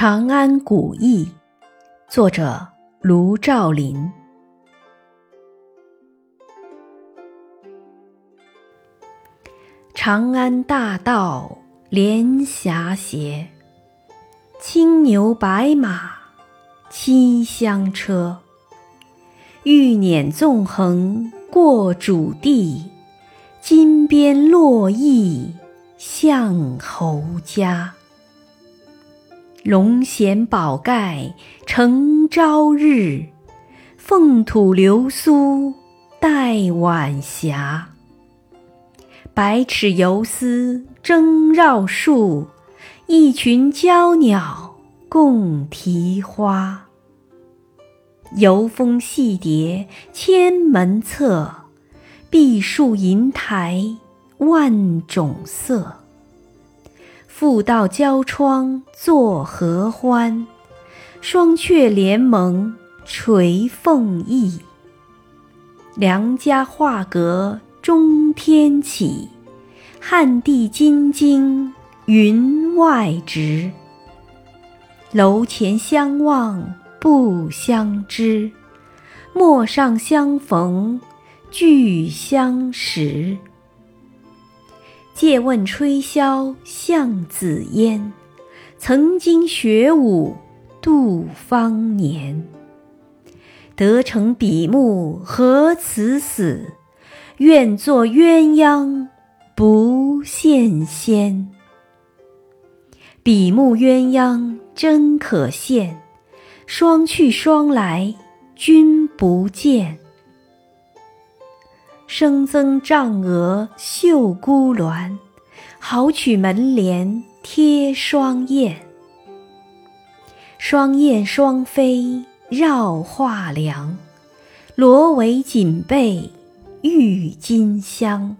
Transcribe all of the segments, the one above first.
长安古意，作者卢照邻。长安大道连霞斜，青牛白马七香车。玉辇纵横过主地，金鞭落翼向侯家。龙衔宝盖承朝日，凤吐流苏带晚霞。百尺游丝争绕树，一群娇鸟共啼花。游风戏蝶千门侧，碧树银台万种色。复道交窗作何欢？双雀联盟垂凤翼。良家画阁中天起，汉地金睛云外直。楼前相望不相知，陌上相逢俱相识。借问吹箫向紫烟，曾经学舞度芳年。得成比目何辞死，愿作鸳鸯不羡仙。比目鸳鸯真可羡，双去双来君不见。生增帐额绣孤鸾，好取门帘贴双燕。双燕双飞绕画梁，罗帷锦被郁金香。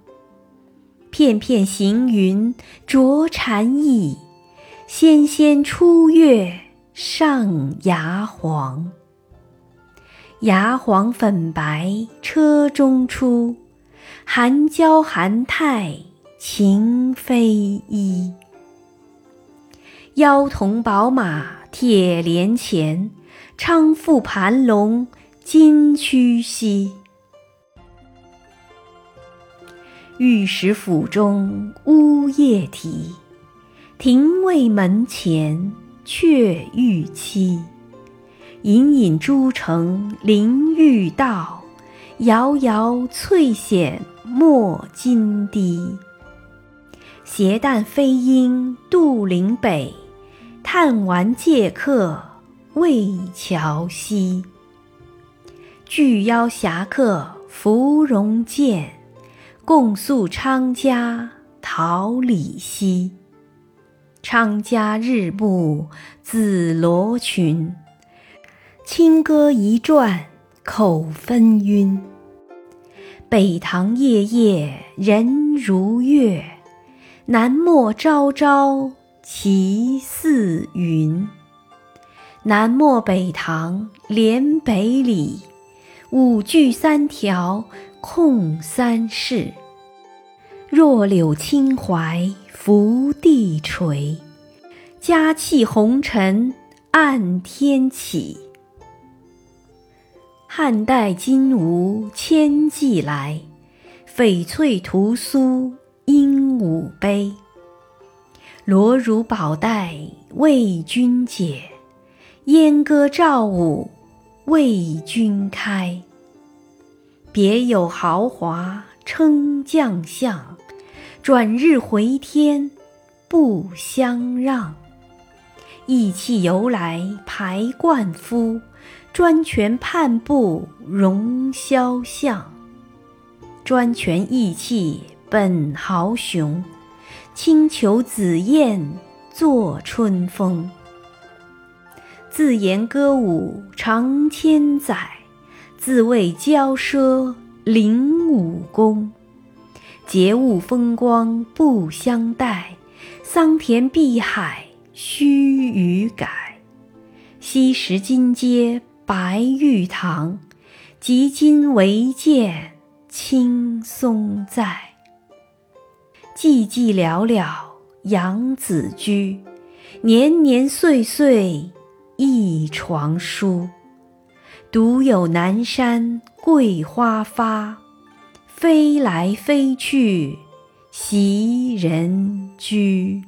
片片行云着蝉翼，纤纤出月上牙黄。牙黄粉白车中出，寒娇寒态情非一。腰铜宝马铁连前，昌富盘龙金曲兮。御史府中乌夜啼，廷尉门前却欲栖。隐隐诸城临玉道，遥遥翠显没金堤。携旦飞鹰渡岭北，探玩借客渭桥西。巨邀侠客芙蓉剑，共宿昌家桃李溪。昌家日暮紫罗裙。清歌一转口分晕，北堂夜夜人如月，南陌朝朝旗似云。南陌北堂连北里，五句三条空三世。弱柳轻怀拂地垂，佳气红尘暗天起。汉代今无千骑来，翡翠屠苏鹦鹉杯。罗襦宝带为君解，燕歌赵舞为君开。别有豪华称将相，转日回天不相让。意气由来排冠夫。专权叛步容萧相，专权意气本豪雄。轻裘紫燕作春风。自言歌舞长千载，自谓骄奢凌武功。节物风光不相待，桑田碧海须臾改。昔时金阶。白玉堂，及今唯见青松在。寂寂寥寥杨子居，年年岁岁一床书。独有南山桂花发，飞来飞去袭人居。